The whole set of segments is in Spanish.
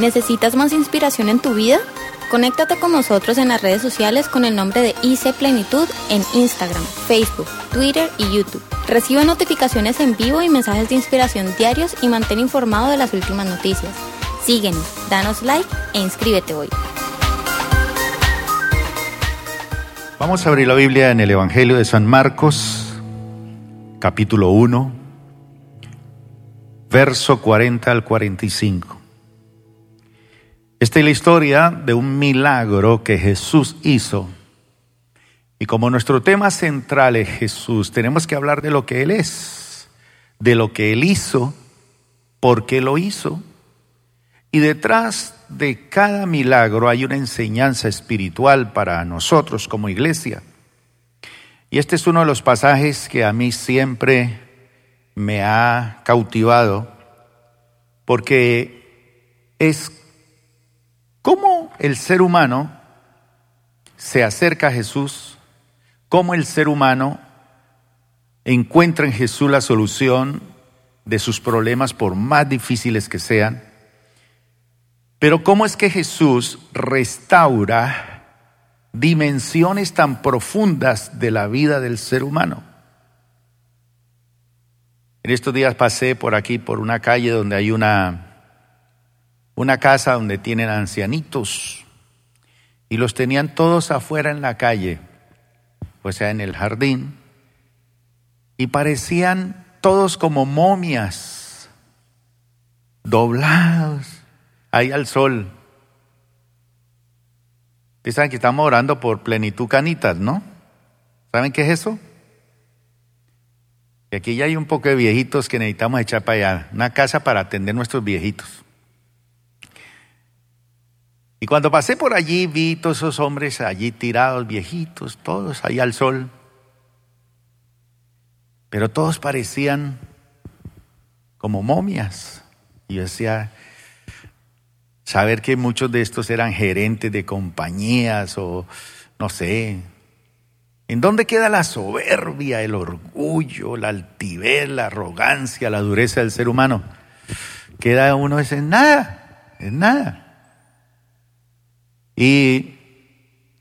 ¿Necesitas más inspiración en tu vida? Conéctate con nosotros en las redes sociales con el nombre de IC Plenitud en Instagram, Facebook, Twitter y YouTube. Recibe notificaciones en vivo y mensajes de inspiración diarios y mantén informado de las últimas noticias. Síguenos, danos like e inscríbete hoy. Vamos a abrir la Biblia en el Evangelio de San Marcos, capítulo 1, verso 40 al 45. Esta es la historia de un milagro que Jesús hizo. Y como nuestro tema central es Jesús, tenemos que hablar de lo que Él es, de lo que Él hizo, por qué lo hizo. Y detrás de cada milagro hay una enseñanza espiritual para nosotros como iglesia. Y este es uno de los pasajes que a mí siempre me ha cautivado, porque es ¿Cómo el ser humano se acerca a Jesús? ¿Cómo el ser humano encuentra en Jesús la solución de sus problemas por más difíciles que sean? Pero ¿cómo es que Jesús restaura dimensiones tan profundas de la vida del ser humano? En estos días pasé por aquí, por una calle donde hay una una casa donde tienen ancianitos y los tenían todos afuera en la calle, o sea, en el jardín, y parecían todos como momias, doblados, ahí al sol. Ustedes saben que estamos orando por plenitud canitas, ¿no? ¿Saben qué es eso? Y aquí ya hay un poco de viejitos que necesitamos echar para allá, una casa para atender nuestros viejitos. Y cuando pasé por allí vi todos esos hombres allí tirados, viejitos, todos ahí al sol. Pero todos parecían como momias. Y yo decía, saber que muchos de estos eran gerentes de compañías o no sé. ¿En dónde queda la soberbia, el orgullo, la altivez, la arrogancia, la dureza del ser humano? Queda uno es en nada, en nada. Y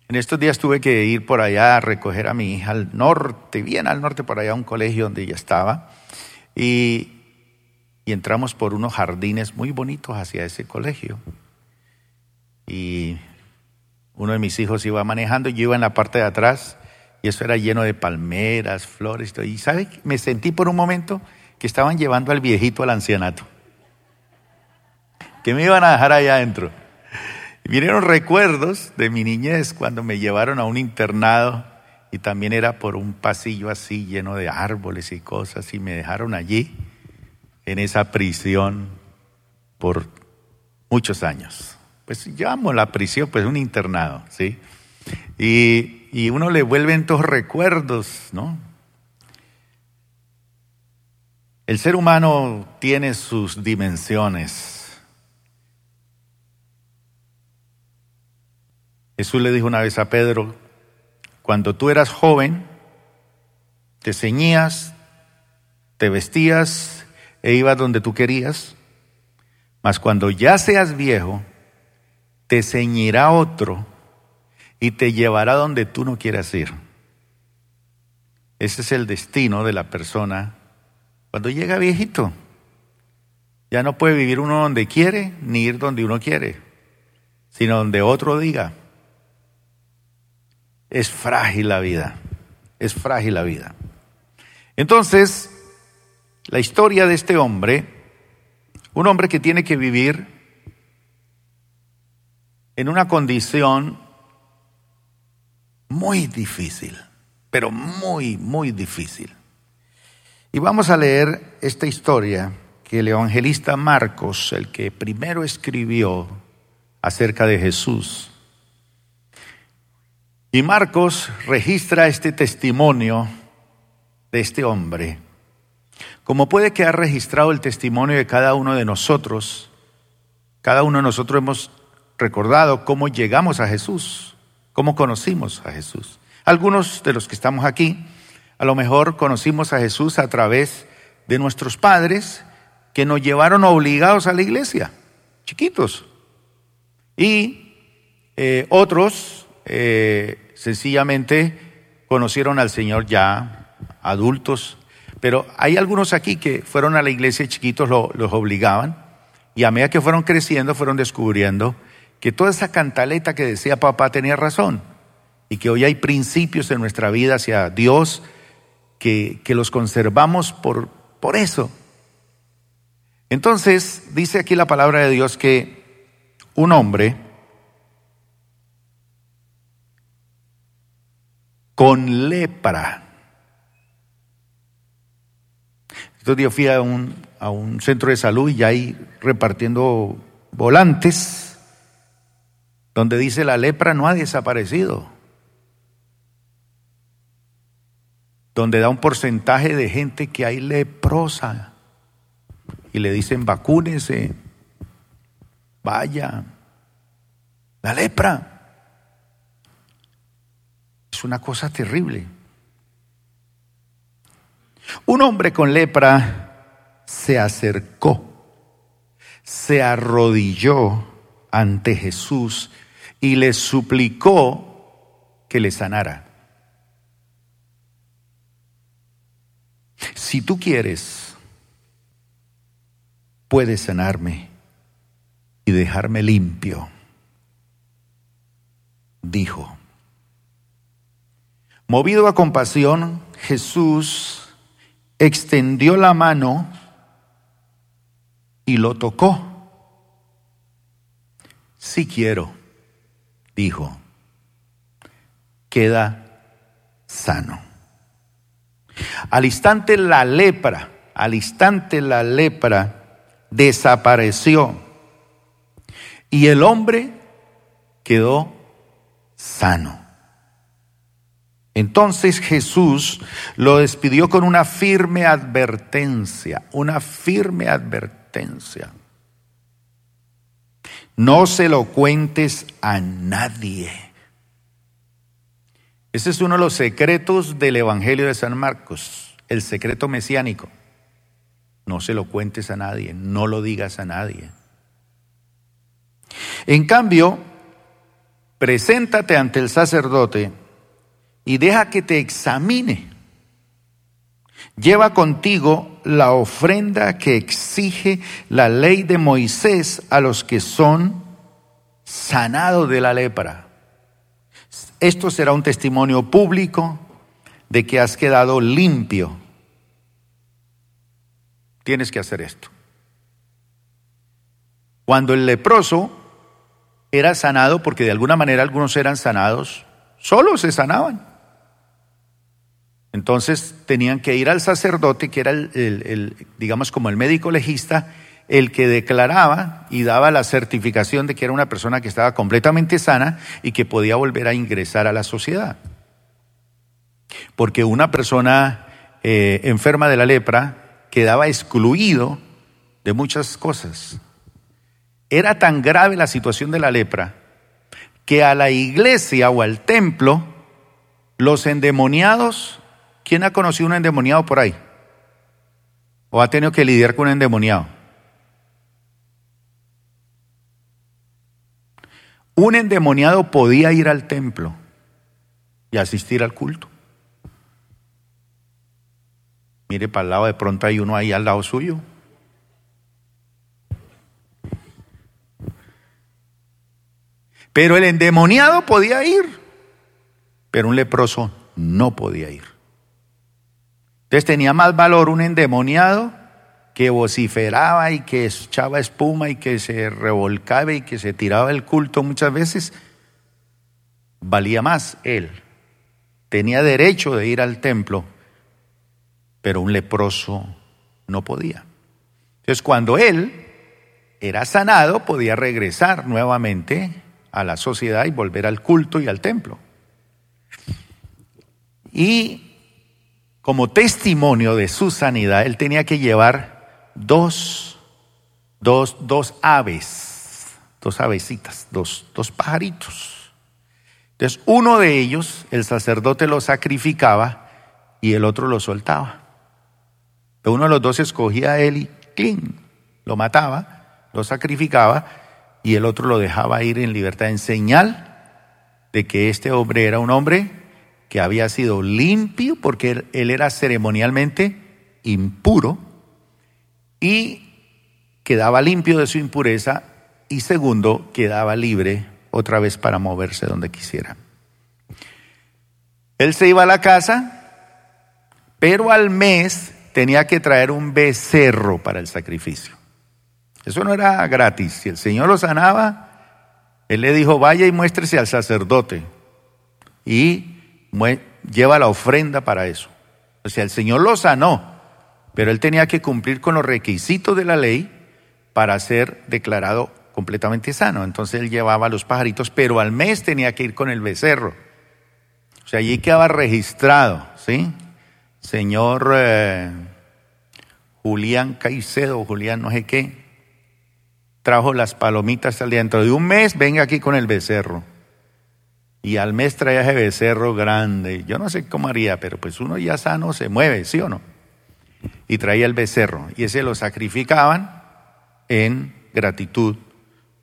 en estos días tuve que ir por allá a recoger a mi hija al norte, bien al norte, por allá a un colegio donde ella estaba. Y, entramos por unos jardines muy bonitos hacia ese colegio. Y uno de mis hijos iba manejando y yo iba en la parte de atrás y eso era lleno de palmeras, flores. Y ¿sabe? Me sentí por un momento que estaban llevando al viejito al ancianato. Que me iban a dejar allá adentro. Vinieron recuerdos de mi niñez cuando me llevaron a un internado y también era por un pasillo así lleno de árboles y cosas y me dejaron allí en esa prisión por muchos años. Pues llamo la prisión, pues un internado, ¿sí? Y, y uno le vuelven todos recuerdos, ¿no? El ser humano tiene sus dimensiones Jesús le dijo una vez a Pedro, cuando tú eras joven, te ceñías, te vestías e ibas donde tú querías, mas cuando ya seas viejo, te ceñirá otro y te llevará donde tú no quieras ir. Ese es el destino de la persona cuando llega viejito. Ya no puede vivir uno donde quiere ni ir donde uno quiere, sino donde otro diga. Es frágil la vida, es frágil la vida. Entonces, la historia de este hombre, un hombre que tiene que vivir en una condición muy difícil, pero muy, muy difícil. Y vamos a leer esta historia que el evangelista Marcos, el que primero escribió acerca de Jesús, y Marcos registra este testimonio de este hombre, como puede quedar registrado el testimonio de cada uno de nosotros. Cada uno de nosotros hemos recordado cómo llegamos a Jesús, cómo conocimos a Jesús. Algunos de los que estamos aquí, a lo mejor conocimos a Jesús a través de nuestros padres que nos llevaron obligados a la iglesia, chiquitos, Y eh, otros eh, sencillamente conocieron al Señor ya adultos, pero hay algunos aquí que fueron a la iglesia chiquitos, los obligaban, y a medida que fueron creciendo fueron descubriendo que toda esa cantaleta que decía papá tenía razón, y que hoy hay principios en nuestra vida hacia Dios que, que los conservamos por, por eso. Entonces, dice aquí la palabra de Dios que un hombre con lepra, estos días fui a un, a un centro de salud y ahí repartiendo volantes donde dice la lepra no ha desaparecido, donde da un porcentaje de gente que hay leprosa. Y le dicen vacúnese, vaya, la lepra. Es una cosa terrible. Un hombre con lepra se acercó, se arrodilló ante Jesús y le suplicó que le sanara. Si tú quieres, puedes sanarme y dejarme limpio, dijo. Movido a compasión, Jesús extendió la mano y lo tocó. Si quiero, dijo, queda sano. Al instante la lepra, al instante la lepra desapareció y el hombre quedó sano. Entonces Jesús lo despidió con una firme advertencia, una firme advertencia. No se lo cuentes a nadie. Ese es uno de los secretos del Evangelio de San Marcos, el secreto mesiánico. No se lo cuentes a nadie, no lo digas a nadie. En cambio, preséntate ante el sacerdote y deja que te examine. Lleva contigo la ofrenda que exige la ley de Moisés a los que son sanados de la lepra. Esto será un testimonio público de que has quedado limpio. Tienes que hacer esto. Cuando el leproso era sanado, porque de alguna manera algunos eran sanados, solo se sanaban. Entonces tenían que ir al sacerdote, que era el, digamos como el médico legista, el que declaraba y daba la certificación de que era una persona que estaba completamente sana y que podía volver a ingresar a la sociedad. Porque una persona eh, enferma de la lepra quedaba excluido de muchas cosas. Era tan grave la situación de la lepra que a la iglesia o al templo los endemoniados ¿Quién ha conocido un endemoniado por ahí? ¿O ha tenido que lidiar con un endemoniado? Un endemoniado podía ir al templo y asistir al culto. Mire para el lado, de pronto hay uno ahí al lado suyo. Pero el endemoniado podía ir, pero un leproso no podía ir. Entonces tenía más valor un endemoniado que vociferaba y que echaba espuma y que se revolcaba y que se tiraba el culto muchas veces. Valía más él. Tenía derecho de ir al templo, pero un leproso no podía. Entonces cuando él era sanado, podía regresar nuevamente a la sociedad y volver al culto y al templo. Y como testimonio de su sanidad, él tenía que llevar dos, dos, dos aves, dos avecitas, dos, dos pajaritos. Entonces, uno de ellos, el sacerdote lo sacrificaba y el otro lo soltaba. Uno de los dos escogía a él y ¡cling! lo mataba, lo sacrificaba, y el otro lo dejaba ir en libertad en señal de que este hombre era un hombre que había sido limpio porque él, era ceremonialmente impuro y quedaba limpio de su impureza y segundo, quedaba libre otra vez para moverse donde quisiera. Él se iba a la casa, pero al mes tenía que traer un becerro para el sacrificio. Eso no era gratis. Si el Señor lo sanaba, Él le dijo, vaya y muéstrese al sacerdote y lleva la ofrenda para eso. O sea, el Señor lo sanó, pero Él tenía que cumplir con los requisitos de la ley para ser declarado completamente sano. Entonces él llevaba los pajaritos, pero al mes tenía que ir con el becerro. O sea, allí quedaba registrado, ¿sí? Señor eh, Julián Caicedo, Julián no sé qué, trajo las palomitas al dentro de un mes, venga aquí con el becerro. Y al mes traía ese becerro grande. Yo no sé cómo haría, pero pues uno ya sano se mueve, ¿sí o no? Y traía el becerro. Y ese lo sacrificaban en gratitud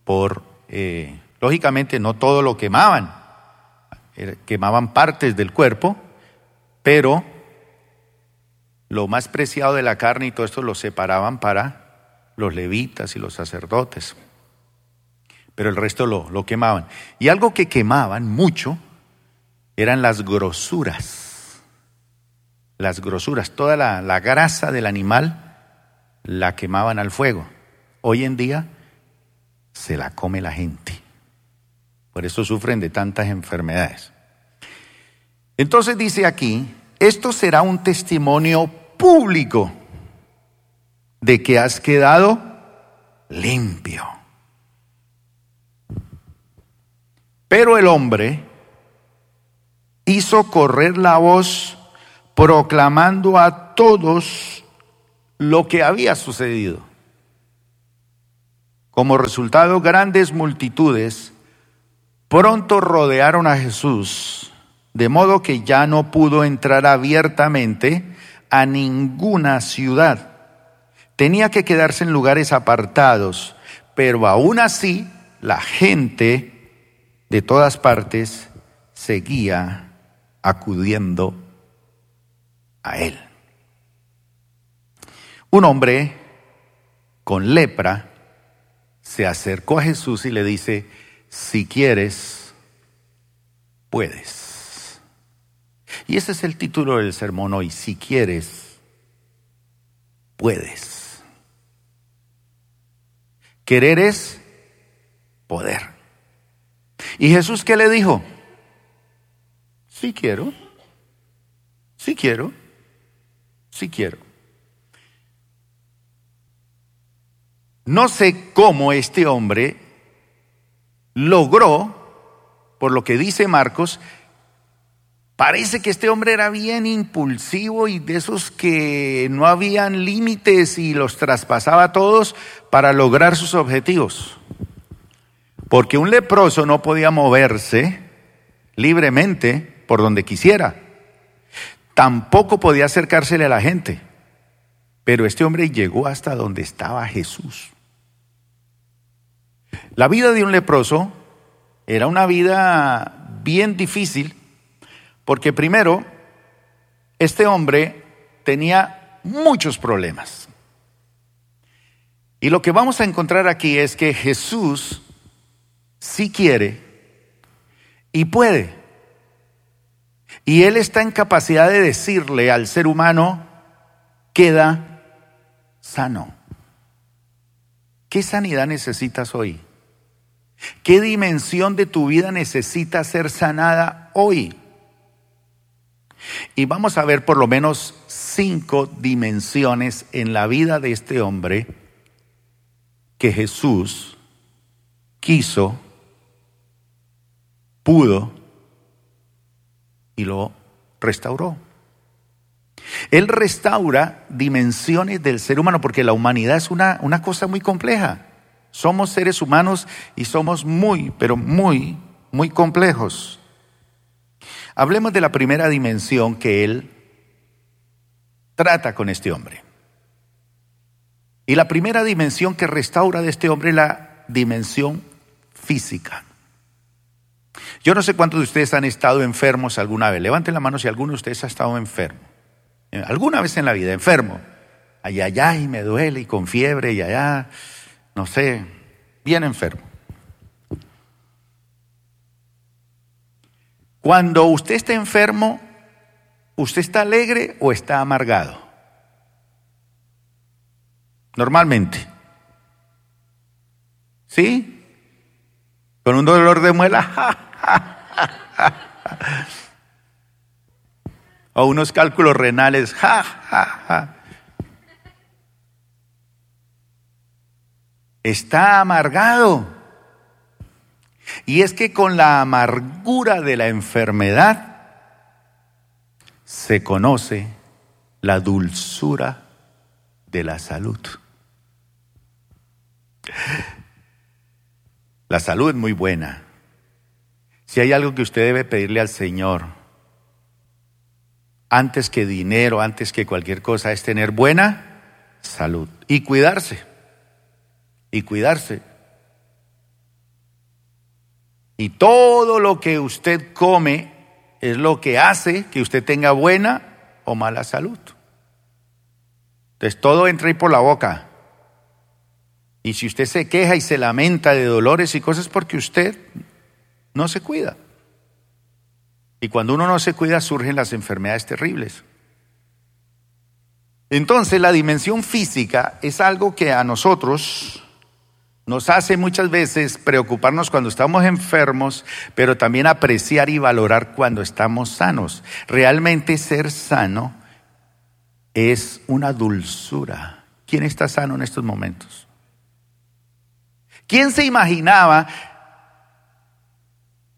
por, eh, lógicamente no todo lo quemaban, quemaban partes del cuerpo, pero lo más preciado de la carne y todo esto lo separaban para los levitas y los sacerdotes. Pero el resto lo, lo quemaban. Y algo que quemaban mucho eran las grosuras. Las grosuras, toda la, la grasa del animal la quemaban al fuego. Hoy en día se la come la gente. Por eso sufren de tantas enfermedades. Entonces dice aquí, esto será un testimonio público de que has quedado limpio. Pero el hombre hizo correr la voz proclamando a todos lo que había sucedido. Como resultado, grandes multitudes pronto rodearon a Jesús, de modo que ya no pudo entrar abiertamente a ninguna ciudad. Tenía que quedarse en lugares apartados, pero aún así la gente de todas partes seguía acudiendo a él. Un hombre con lepra se acercó a Jesús y le dice, si quieres, puedes. Y ese es el título del sermón hoy, si quieres, puedes. Querer es poder. ¿Y Jesús qué le dijo? Si quiero, si quiero, si quiero. No sé cómo este hombre logró, por lo que dice Marcos, parece que este hombre era bien impulsivo y de esos que no habían límites y los traspasaba a todos para lograr sus objetivos. Porque un leproso no podía moverse libremente por donde quisiera. Tampoco podía acercársele a la gente. Pero este hombre llegó hasta donde estaba Jesús. La vida de un leproso era una vida bien difícil porque primero, este hombre tenía muchos problemas. Y lo que vamos a encontrar aquí es que Jesús sí quiere y puede. Y Él está en capacidad de decirle al ser humano, queda sano. ¿Qué sanidad necesitas hoy? ¿Qué dimensión de tu vida necesita ser sanada hoy? Y vamos a ver por lo menos cinco dimensiones en la vida de este hombre que Jesús quiso, pudo y lo restauró. Él restaura dimensiones del ser humano porque la humanidad es una, una cosa muy compleja. Somos seres humanos y somos muy, pero muy, muy complejos. Hablemos de la primera dimensión que él trata con este hombre. Y la primera dimensión que restaura de este hombre es la dimensión física. Yo no sé cuántos de ustedes han estado enfermos alguna vez. Levanten la mano si alguno de ustedes ha estado enfermo. Eh, alguna vez en la vida, enfermo. Allá, allá, y me duele, y con fiebre, y allá, no sé, bien enfermo. Cuando usted está enfermo, ¿usted está alegre o está amargado? Normalmente. ¿Sí? Con un dolor de muela. o unos cálculos renales. Está amargado. Y es que con la amargura de la enfermedad se conoce la dulzura de la salud. La salud es muy buena. Si hay algo que usted debe pedirle al Señor, antes que dinero, antes que cualquier cosa, es tener buena salud y cuidarse. Y cuidarse. Y todo lo que usted come es lo que hace que usted tenga buena o mala salud. Entonces todo entra ahí por la boca. Y si usted se queja y se lamenta de dolores y cosas porque usted no se cuida. Y cuando uno no se cuida surgen las enfermedades terribles. Entonces la dimensión física es algo que a nosotros nos hace muchas veces preocuparnos cuando estamos enfermos, pero también apreciar y valorar cuando estamos sanos. Realmente ser sano es una dulzura. ¿Quién está sano en estos momentos? ¿Quién se imaginaba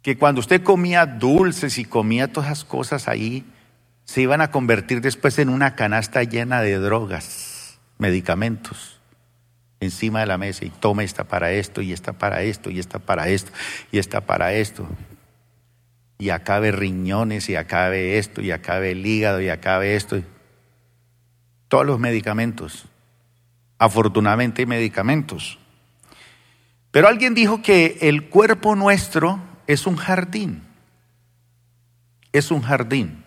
que cuando usted comía dulces y comía todas esas cosas ahí, se iban a convertir después en una canasta llena de drogas, medicamentos? encima de la mesa y toma esta para esto y esta para esto y esta para esto y esta para esto. Y acabe riñones y acabe esto y acabe el hígado y acabe esto. Todos los medicamentos. Afortunadamente medicamentos. Pero alguien dijo que el cuerpo nuestro es un jardín. Es un jardín.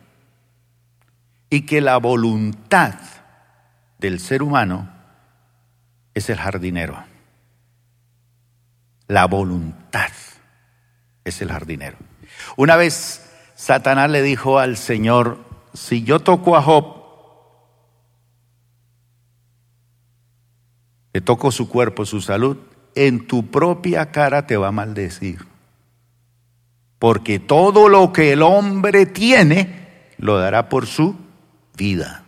Y que la voluntad del ser humano es el jardinero. La voluntad es el jardinero. Una vez Satanás le dijo al Señor, si yo toco a Job, le toco su cuerpo, su salud, en tu propia cara te va a maldecir. Porque todo lo que el hombre tiene, lo dará por su vida.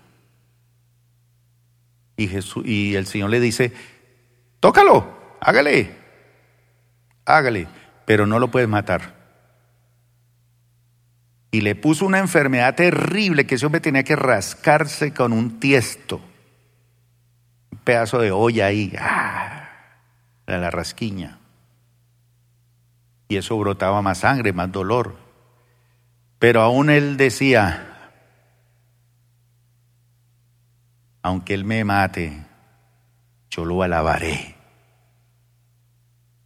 Y, Jesús, y el Señor le dice, tócalo, hágale, hágale, pero no lo puedes matar. Y le puso una enfermedad terrible que ese hombre tenía que rascarse con un tiesto, un pedazo de olla ahí, ¡ah! la rasquiña. Y eso brotaba más sangre, más dolor. Pero aún él decía, aunque Él me mate, yo lo alabaré.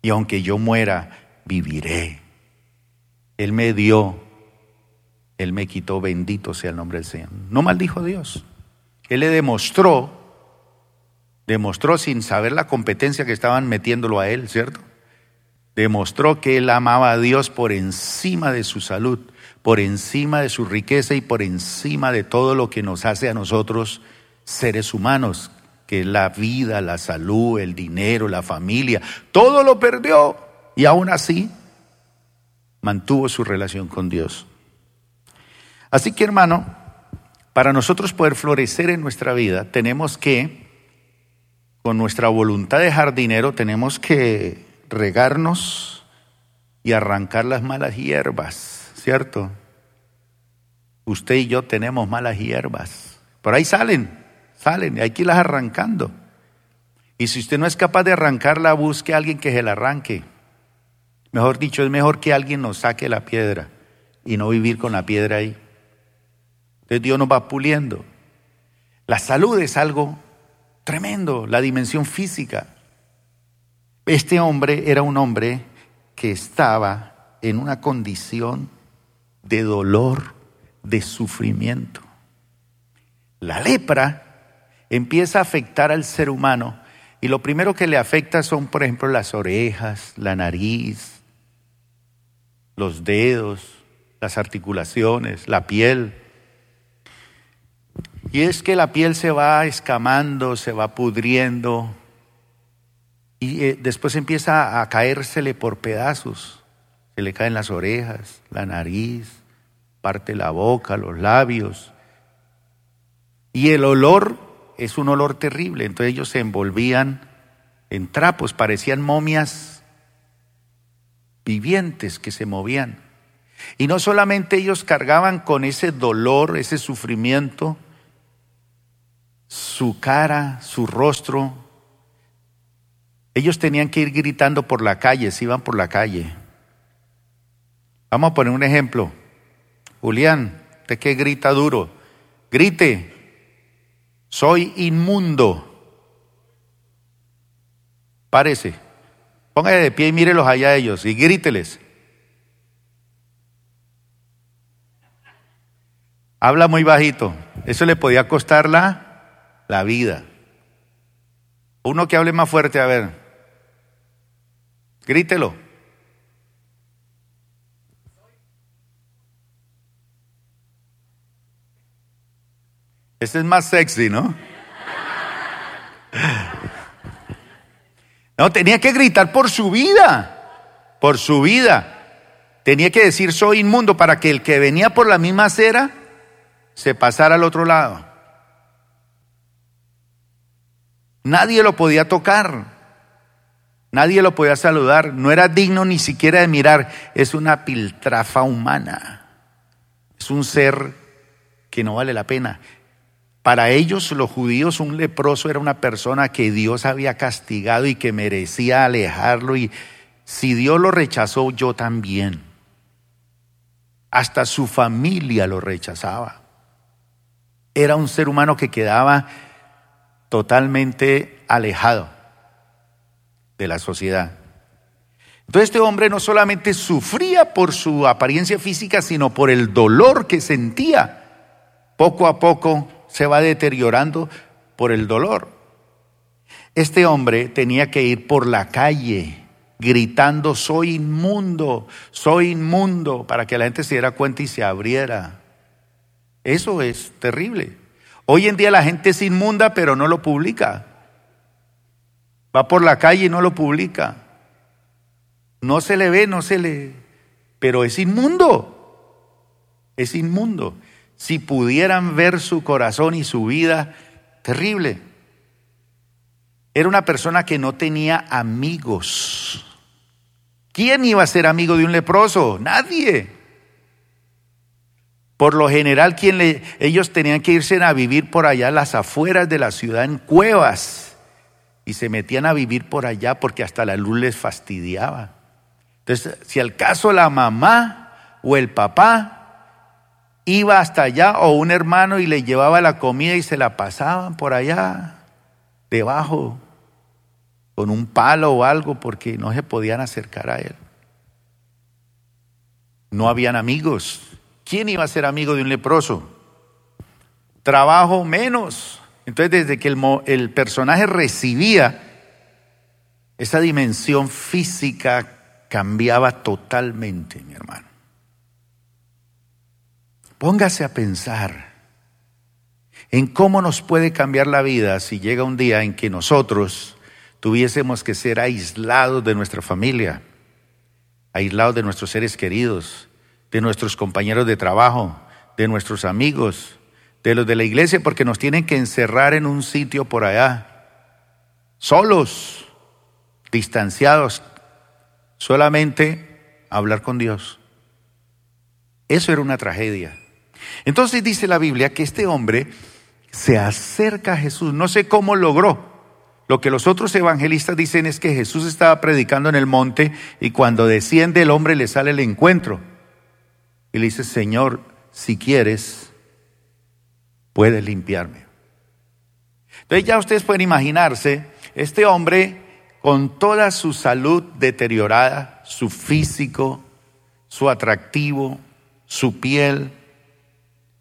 Y aunque yo muera, viviré. Él me dio, Él me quitó, bendito sea el nombre del Señor. No maldijo a Dios. Él le demostró, demostró sin saber la competencia que estaban metiéndolo a Él, ¿cierto? Demostró que Él amaba a Dios por encima de su salud, por encima de su riqueza y por encima de todo lo que nos hace a nosotros seres humanos, que la vida, la salud, el dinero, la familia, todo lo perdió y aún así mantuvo su relación con Dios. Así que hermano, para nosotros poder florecer en nuestra vida, tenemos que, con nuestra voluntad de jardinero, tenemos que regarnos y arrancar las malas hierbas, ¿cierto? Usted y yo tenemos malas hierbas. Por ahí salen salen y hay que irlas arrancando. Y si usted no es capaz de arrancarla, busque a alguien que se la arranque. Mejor dicho, es mejor que alguien nos saque la piedra y no vivir con la piedra ahí. Entonces Dios nos va puliendo. La salud es algo tremendo, la dimensión física. Este hombre era un hombre que estaba en una condición de dolor, de sufrimiento. La lepra empieza a afectar al ser humano y lo primero que le afecta son, por ejemplo, las orejas, la nariz, los dedos, las articulaciones, la piel. Y es que la piel se va escamando, se va pudriendo y eh, después empieza a caérsele por pedazos. Se le caen las orejas, la nariz, parte la boca, los labios. Y el olor es un olor terrible. Entonces ellos se envolvían en trapos, parecían momias vivientes que se movían. Y no solamente ellos cargaban con ese dolor, ese sufrimiento, su cara, su rostro, ellos tenían que ir gritando por la calle, se iban por la calle. Vamos a poner un ejemplo. Julián, ¿usted qué grita duro? Grite, soy inmundo. Párese, póngase de pie y mírelos allá a ellos y gríteles. Habla muy bajito. Eso le podía costar la, la vida. Uno que hable más fuerte, a ver. Grítelo. Este es más sexy, ¿no? No, tenía que gritar por su vida, por su vida. Tenía que decir soy inmundo para que el que venía por la misma acera se pasara al otro lado. Nadie lo podía tocar, nadie lo podía saludar, no era digno ni siquiera de mirar, es una piltrafa humana, es un ser que no vale la pena. Para ellos, los judíos, un leproso era una persona que Dios había castigado y que merecía alejarlo. Y si Dios lo rechazó, yo también. Hasta su familia lo rechazaba. Era un ser humano que quedaba totalmente alejado de la sociedad. Entonces este hombre no solamente sufría por su apariencia física, sino por el dolor que sentía. Poco a poco se va deteriorando por el dolor. Este hombre tenía que ir por la calle gritando, soy inmundo, soy inmundo, para que la gente se diera cuenta y se abriera. Eso es terrible. Hoy en día la gente es inmunda, pero no lo publica. Va por la calle y no lo publica. No se le ve, no se le... Pero es inmundo. Es inmundo si pudieran ver su corazón y su vida, terrible. Era una persona que no tenía amigos. ¿Quién iba a ser amigo de un leproso? Nadie. Por lo general, le, ellos tenían que irse a vivir por allá, las afueras de la ciudad, en cuevas. Y se metían a vivir por allá porque hasta la luz les fastidiaba. Entonces, si al caso la mamá o el papá iba hasta allá o un hermano y le llevaba la comida y se la pasaban por allá debajo con un palo o algo porque no se podían acercar a él. No habían amigos. ¿Quién iba a ser amigo de un leproso? Trabajo menos. Entonces desde que el, personaje recibía esa dimensión física cambiaba totalmente, mi hermano. Póngase a pensar en cómo nos puede cambiar la vida si llega un día en que nosotros tuviésemos que ser aislados de nuestra familia, aislados de nuestros seres queridos, de nuestros compañeros de trabajo, de nuestros amigos, de los de la iglesia, porque nos tienen que encerrar en un sitio por allá, solos, distanciados, solamente hablar con Dios. Eso era una tragedia. Entonces dice la Biblia que este hombre se acerca a Jesús. No sé cómo logró. Lo que los otros evangelistas dicen es que Jesús estaba predicando en el monte y cuando desciende el hombre le sale el encuentro. Y le dice, Señor, si quieres, puedes limpiarme. Entonces ya ustedes pueden imaginarse, este hombre con toda su salud deteriorada, su físico, su atractivo, su piel,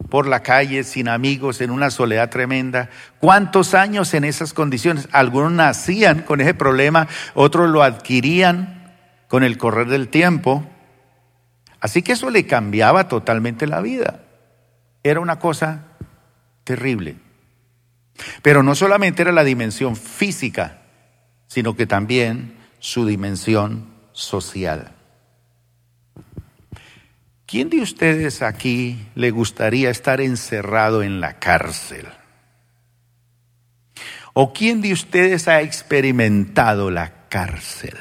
por la calle, sin amigos, en una soledad tremenda. ¿Cuántos años en esas condiciones? Algunos nacían con ese problema, otros lo adquirían con el correr del tiempo. Así que eso le cambiaba totalmente la vida. Era una cosa terrible. Pero no solamente era la dimensión física, sino que también su dimensión social. ¿Quién de ustedes aquí le gustaría estar encerrado en la cárcel? ¿O quién de ustedes ha experimentado la cárcel?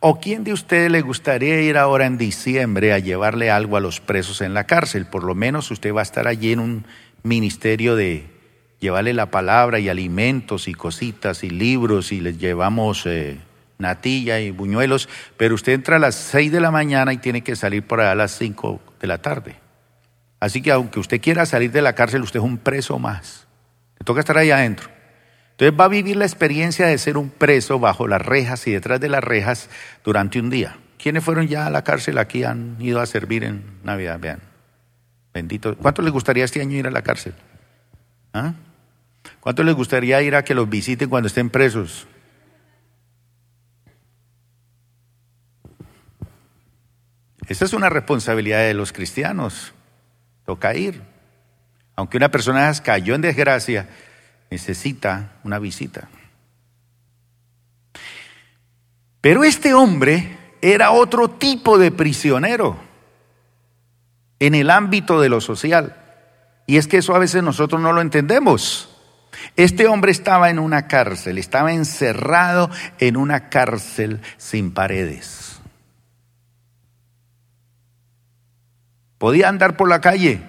¿O quién de ustedes le gustaría ir ahora en diciembre a llevarle algo a los presos en la cárcel? Por lo menos usted va a estar allí en un ministerio de llevarle la palabra y alimentos y cositas y libros y les llevamos eh, natilla y buñuelos, pero usted entra a las seis de la mañana y tiene que salir por allá a las cinco de la tarde. Así que aunque usted quiera salir de la cárcel, usted es un preso más. Le toca estar ahí adentro. Entonces va a vivir la experiencia de ser un preso bajo las rejas y detrás de las rejas durante un día. ¿Quiénes fueron ya a la cárcel aquí han ido a servir en Navidad? Vean. Bendito. ¿Cuánto les gustaría este año ir a la cárcel? ¿Ah? ¿Cuánto les gustaría ir a que los visiten cuando estén presos? Esa es una responsabilidad de los cristianos. Toca ir. Aunque una persona cayó en desgracia, necesita una visita. Pero este hombre era otro tipo de prisionero en el ámbito de lo social. Y es que eso a veces nosotros no lo entendemos. Este hombre estaba en una cárcel, estaba encerrado en una cárcel sin paredes. Podía andar por la calle,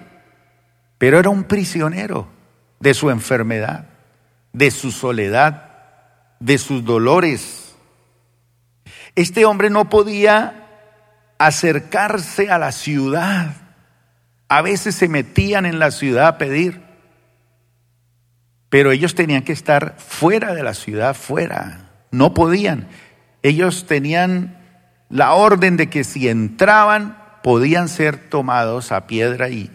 pero era un prisionero de su enfermedad, de su soledad, de sus dolores. Este hombre no podía acercarse a la ciudad. A veces se metían en la ciudad a pedir, pero ellos tenían que estar fuera de la ciudad, fuera. No podían. Ellos tenían la orden de que si entraban podían ser tomados a piedra y,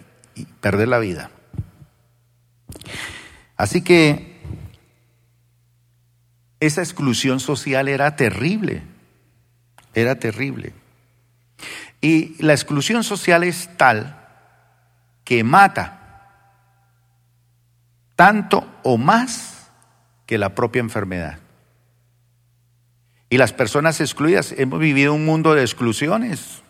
perder la vida. Así que esa exclusión social era terrible, era terrible. Y la exclusión social es tal que mata tanto o más que la propia enfermedad. Y las personas excluidas, hemos vivido un mundo de exclusiones.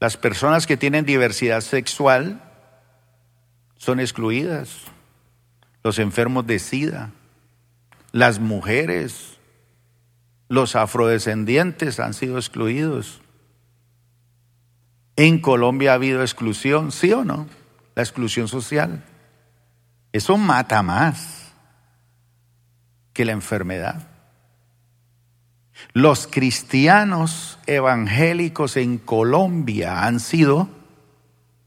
Las personas que tienen diversidad sexual son excluidas. Los enfermos de SIDA, las mujeres, los afrodescendientes han sido excluidos. En Colombia ha habido exclusión, ¿sí o no? La exclusión social. Eso mata más que la enfermedad. Los cristianos evangélicos en Colombia han sido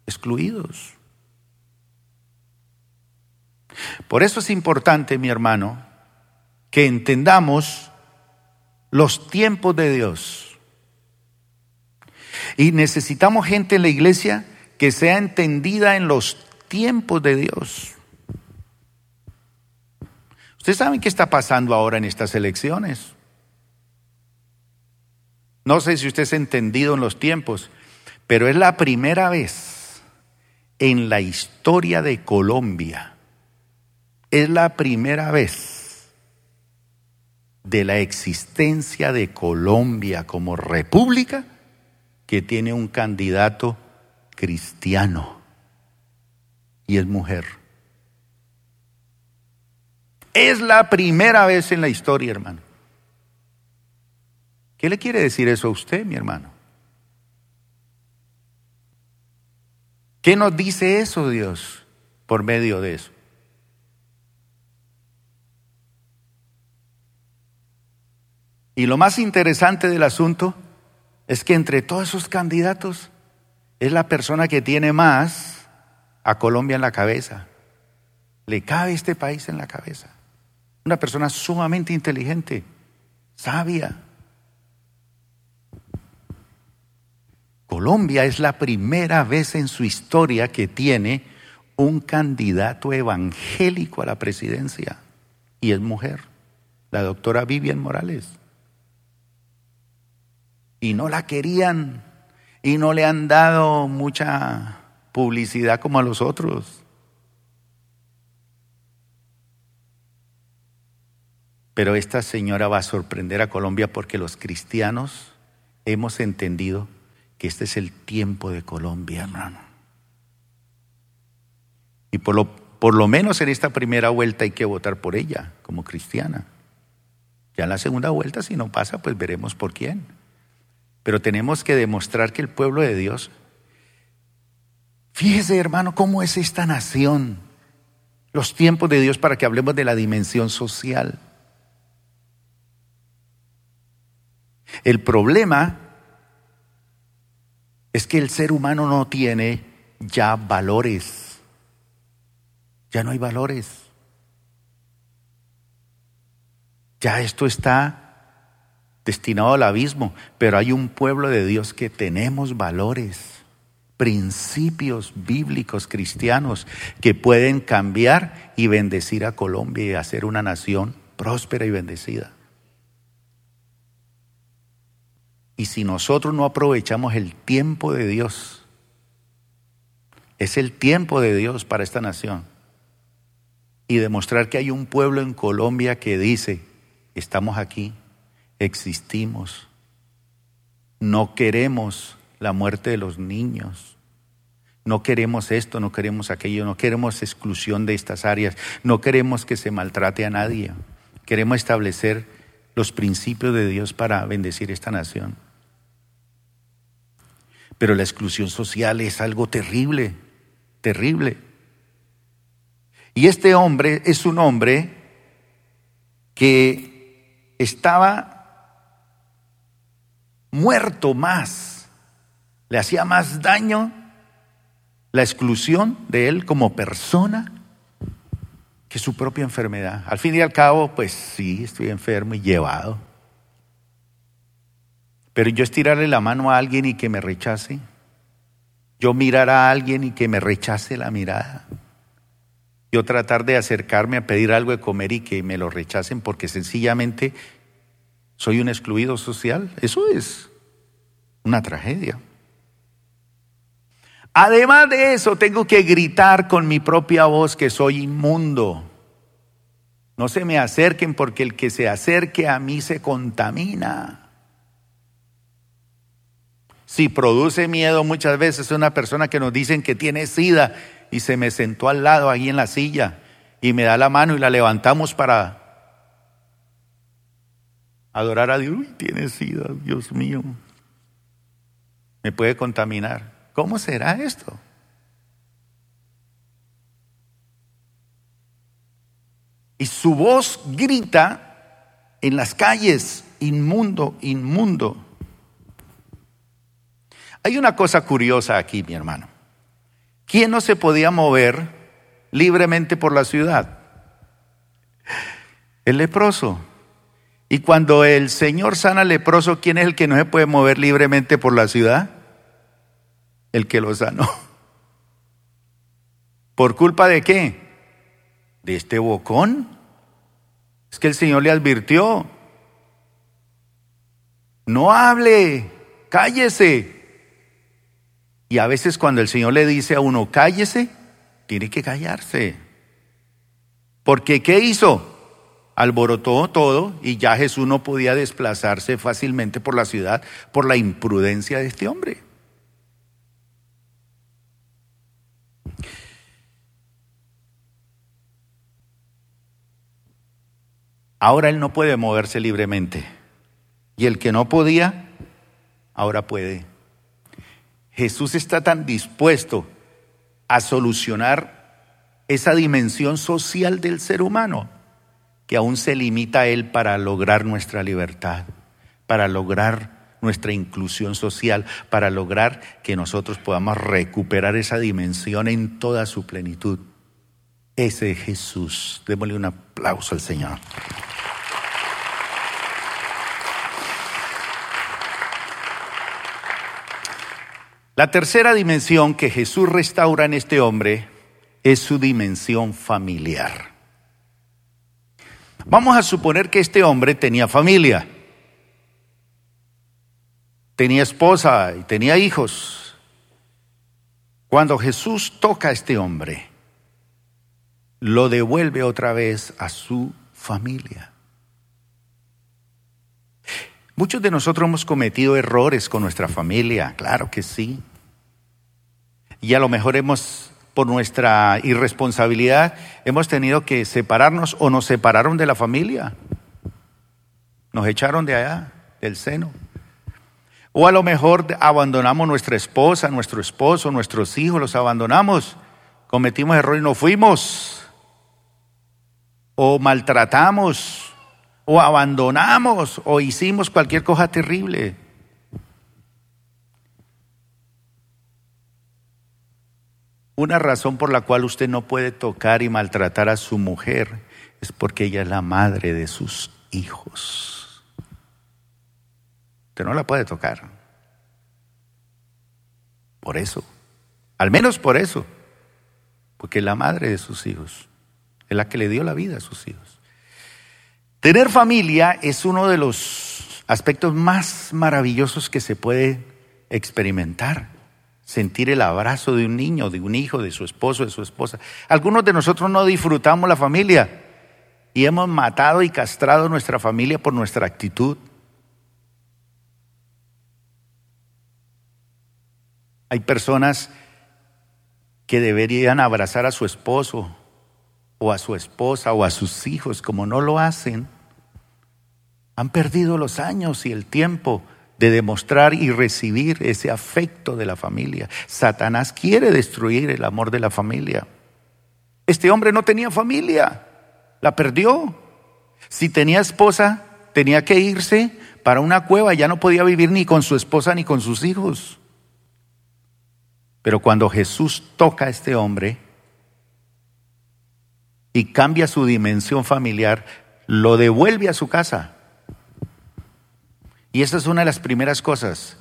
excluidos. Por eso es importante, mi hermano, que entendamos los tiempos de Dios. Y necesitamos gente en la iglesia que sea entendida en los tiempos de Dios. Ustedes saben qué está pasando ahora en estas elecciones. No sé si usted es entendido en los tiempos, pero es la primera vez en la historia de Colombia, es la primera vez de la existencia de Colombia como república que tiene un candidato cristiano y es mujer. Es la primera vez en la historia, hermano. ¿Qué le quiere decir eso a usted, mi hermano? ¿Qué nos dice eso Dios por medio de eso? Y lo más interesante del asunto es que entre todos esos candidatos es la persona que tiene más a Colombia en la cabeza. le cabe este país en la cabeza. Una persona sumamente inteligente, sabia. Colombia es la primera vez en su historia que tiene un candidato evangélico a la presidencia y es mujer, la doctora Vivian Morales. Y no la querían y no le han dado mucha publicidad como a los otros. Pero esta señora va a sorprender a Colombia porque los cristianos hemos entendido que este es el tiempo de Colombia, hermano. Y por lo, por lo menos en esta primera vuelta hay que votar por ella como cristiana. Ya en la segunda vuelta, si no pasa, pues veremos por quién. Pero tenemos que demostrar que el pueblo de Dios, fíjese hermano, cómo es esta nación, los tiempos de Dios para que hablemos de la dimensión social. El problema es que el ser humano no tiene ya valores. Ya no hay valores. Ya esto está destinado al abismo, pero hay un pueblo de Dios que tenemos valores, principios bíblicos cristianos que pueden cambiar y bendecir a Colombia y hacer una nación próspera y bendecida. Y si nosotros no aprovechamos el tiempo de Dios, es el tiempo de Dios para esta nación. Y demostrar que hay un pueblo en Colombia que dice, estamos aquí, existimos, no queremos la muerte de los niños, no queremos esto, no queremos aquello, no queremos exclusión de estas áreas, no queremos que se maltrate a nadie, queremos establecer los principios de Dios para bendecir esta nación. Pero la exclusión social es algo terrible, terrible. Y este hombre es un hombre que estaba muerto más, le hacía más daño la exclusión de él como persona que su propia enfermedad. Al fin y al cabo, pues sí, estoy enfermo y llevado. Pero yo estirarle la mano a alguien y que me rechace. Yo mirar a alguien y que me rechace la mirada. Yo tratar de acercarme a pedir algo de comer y que me lo rechacen porque sencillamente soy un excluido social. Eso es una tragedia. Además de eso, tengo que gritar con mi propia voz que soy inmundo. No se me acerquen porque el que se acerque a mí se contamina. Si produce miedo muchas veces una persona que nos dicen que tiene sida y se me sentó al lado ahí en la silla y me da la mano y la levantamos para adorar a Dios. Uy, tiene sida, Dios mío. Me puede contaminar. ¿Cómo será esto? Y su voz grita en las calles, inmundo, inmundo. Hay una cosa curiosa aquí, mi hermano. ¿Quién no se podía mover libremente por la ciudad? El leproso. Y cuando el Señor sana al leproso, ¿quién es el que no se puede mover libremente por la ciudad? El que lo sanó. ¿Por culpa de qué? De este bocón. Es que el Señor le advirtió. No hable, cállese. Y a veces cuando el Señor le dice a uno, cállese, tiene que callarse. Porque ¿qué hizo? Alborotó todo y ya Jesús no podía desplazarse fácilmente por la ciudad por la imprudencia de este hombre. Ahora él no puede moverse libremente. Y el que no podía, ahora puede. Jesús está tan dispuesto a solucionar esa dimensión social del ser humano que aún se limita a Él para lograr nuestra libertad, para lograr nuestra inclusión social, para lograr que nosotros podamos recuperar esa dimensión en toda su plenitud. Ese es Jesús. Démosle un aplauso al Señor. La tercera dimensión que Jesús restaura en este hombre es su dimensión familiar. Vamos a suponer que este hombre tenía familia, tenía esposa y tenía hijos. Cuando Jesús toca a este hombre, lo devuelve otra vez a su familia. Muchos de nosotros hemos cometido errores con nuestra familia, claro que sí. Y a lo mejor hemos, por nuestra irresponsabilidad, hemos tenido que separarnos o nos separaron de la familia. Nos echaron de allá, del seno. O a lo mejor abandonamos nuestra esposa, nuestro esposo, nuestros hijos, los abandonamos. Cometimos error y no fuimos. O maltratamos o abandonamos o hicimos cualquier cosa terrible. Una razón por la cual usted no puede tocar y maltratar a su mujer es porque ella es la madre de sus hijos. Usted no la puede tocar. Por eso. Al menos por eso. Porque es la madre de sus hijos. Es la que le dio la vida a sus hijos. Tener familia es uno de los aspectos más maravillosos que se puede experimentar. Sentir el abrazo de un niño, de un hijo, de su esposo, de su esposa. Algunos de nosotros no disfrutamos la familia y hemos matado y castrado nuestra familia por nuestra actitud. Hay personas que deberían abrazar a su esposo o a su esposa o a sus hijos, como no lo hacen, han perdido los años y el tiempo de demostrar y recibir ese afecto de la familia. Satanás quiere destruir el amor de la familia. Este hombre no tenía familia, la perdió. Si tenía esposa, tenía que irse para una cueva, ya no podía vivir ni con su esposa ni con sus hijos. Pero cuando Jesús toca a este hombre y cambia su dimensión familiar, lo devuelve a su casa. Y esa es una de las primeras cosas.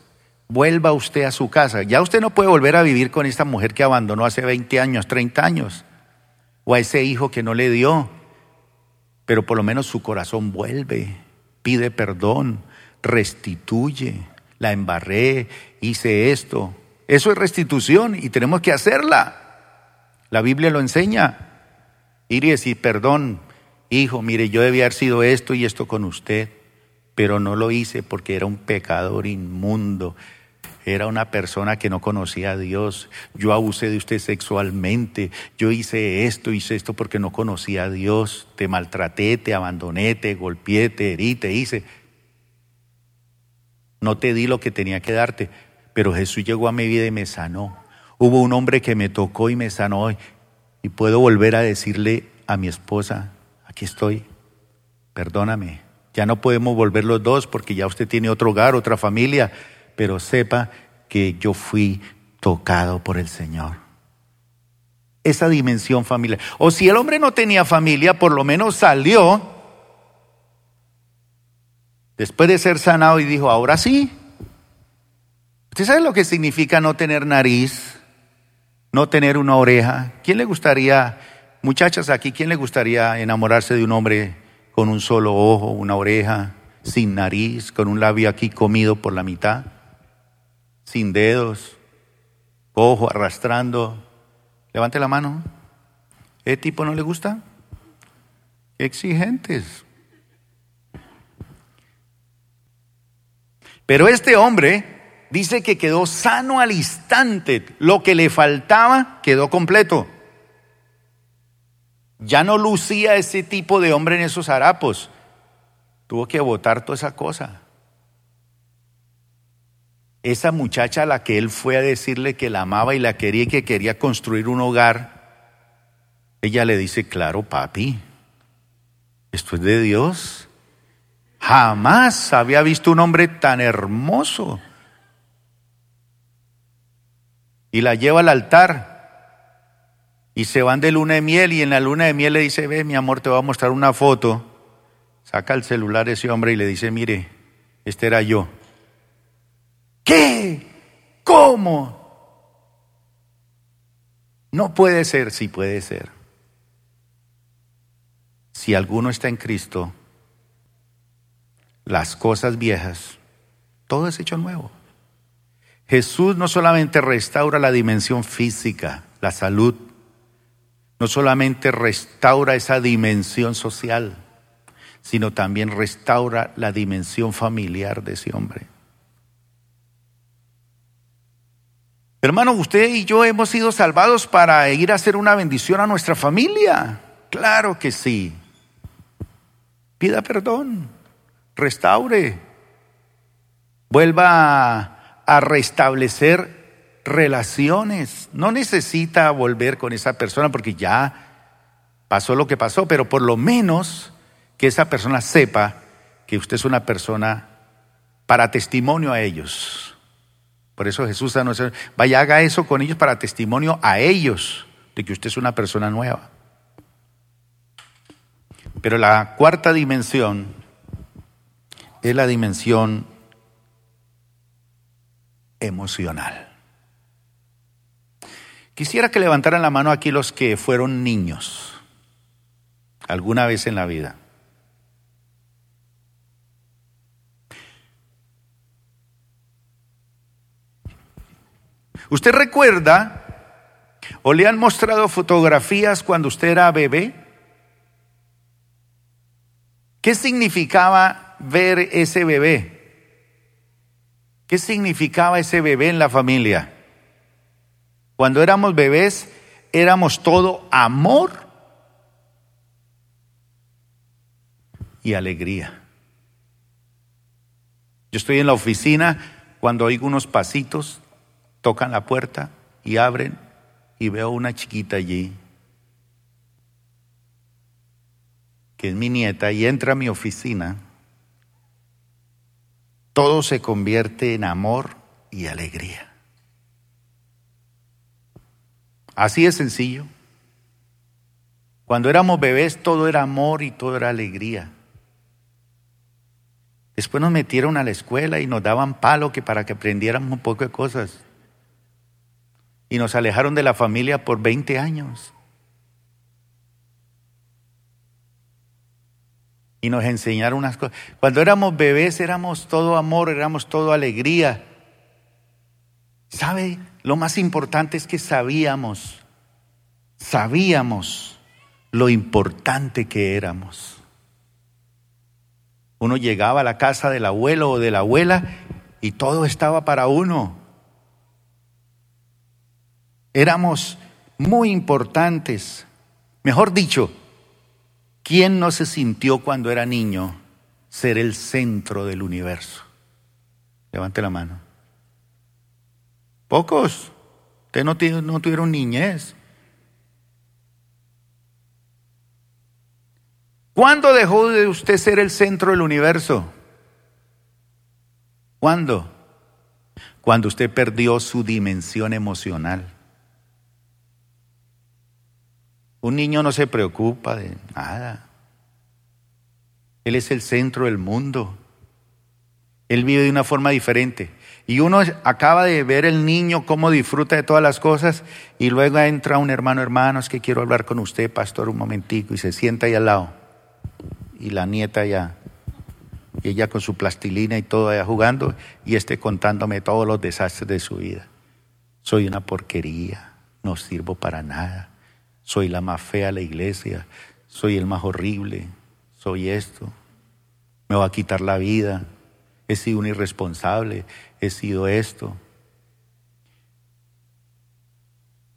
Vuelva usted a su casa. Ya usted no puede volver a vivir con esta mujer que abandonó hace 20 años, 30 años, o a ese hijo que no le dio, pero por lo menos su corazón vuelve, pide perdón, restituye, la embarré, hice esto. Eso es restitución y tenemos que hacerla. La Biblia lo enseña. Ir y decir, perdón, hijo, mire, yo debía haber sido esto y esto con usted pero no lo hice porque era un pecador inmundo. Era una persona que no conocía a Dios. Yo abusé de usted sexualmente. Yo hice esto, hice esto porque no conocía a Dios. Te maltraté, te abandoné, te golpeé, te herí, te hice. No te di lo que tenía que darte. Pero Jesús llegó a mi vida y me sanó. Hubo un hombre que me tocó y me sanó. Y puedo volver a decirle a mi esposa, aquí estoy, perdóname, ya no podemos volver los dos porque ya usted tiene otro hogar, otra familia, pero sepa que yo fui tocado por el Señor. Esa dimensión familiar. O si el hombre no tenía familia, por lo menos salió después de ser sanado y dijo, ahora sí. ¿Usted sabe lo que significa no tener nariz, no tener una oreja? ¿Quién le gustaría, muchachas aquí, quién le gustaría enamorarse de un hombre con un solo ojo, una oreja, sin nariz, con un labio aquí comido por la mitad, sin dedos, ojo arrastrando. Levante la mano. ¿Ese tipo no le gusta? Exigentes. Pero este hombre dice que quedó sano al instante. Lo que le faltaba quedó completo. Ya no lucía ese tipo de hombre en esos harapos. Tuvo que votar toda esa cosa. Esa muchacha a la que él fue a decirle que la amaba y la quería y que quería construir un hogar, ella le dice, claro, papi, esto es de Dios. Jamás había visto un hombre tan hermoso. Y la lleva al altar Y se van de luna de miel y en la luna de miel le dice, ve mi amor, te voy a mostrar una foto. Saca el celular ese hombre y le dice, mire, este era yo. ¿Qué? ¿Cómo? No puede ser, sí puede ser. Si alguno está en Cristo, las cosas viejas, todo es hecho nuevo. Jesús no solamente restaura la dimensión física, la salud, no solamente restaura esa dimensión social, sino también restaura la dimensión familiar de ese hombre. Hermano, usted y yo hemos sido salvados para ir a hacer una bendición a nuestra familia. Claro que sí. Pida perdón, restaure, vuelva a restablecer relaciones. No necesita volver con esa persona porque ya pasó lo que pasó, pero por lo menos que esa persona sepa que usted es una persona para testimonio a ellos. Por eso Jesús a vaya, haga eso con ellos para testimonio a ellos de que usted es una persona nueva. Pero la cuarta dimensión es la dimensión emocional. Quisiera que levantaran la mano aquí los que fueron niños alguna vez en la vida. ¿Usted recuerda o le han mostrado fotografías cuando usted era bebé? ¿Qué significaba ver ese bebé? ¿Qué significaba ese bebé en la familia? Cuando éramos bebés, éramos todo amor y alegría. Yo estoy en la oficina cuando oigo unos pasitos tocan la puerta y abren y veo una chiquita allí, que es mi nieta, y entra a mi oficina. Todo se convierte en amor y alegría. Así es sencillo. Cuando éramos bebés todo era amor y todo era alegría. Después nos metieron a la escuela y nos daban palo que para que aprendiéramos un poco de cosas y nos alejaron de la familia por 20 años. Y nos enseñaron unas cosas. Cuando éramos bebés éramos todo amor, éramos todo alegría. ¿Sabe? Lo más importante es que sabíamos, sabíamos lo importante que éramos. Uno llegaba a la casa del abuelo o de la abuela y todo estaba para uno. Éramos muy importantes. Mejor dicho, ¿quién no se sintió cuando era niño ser el centro del universo? Levante la mano. Pocos. Ustedes no, no tuvieron niñez. ¿Cuándo dejó de usted ser el centro del universo? ¿Cuándo? Cuando usted perdió su dimensión emocional. Un niño no se preocupa de nada. Él es el centro del mundo. Él vive de una forma diferente. Y uno acaba de ver el niño cómo disfruta de todas las cosas y luego entra un hermano, hermano, es que quiero hablar con usted, pastor, un momentico, y se sienta ahí al lado. Y la nieta allá, y ella con su plastilina y todo allá jugando, y este contándome todos los desastres de su vida. Soy una porquería, no sirvo para nada. Soy la más fea de la iglesia, soy el más horrible, soy esto, me va a quitar la vida, he sido un irresponsable, he sido esto.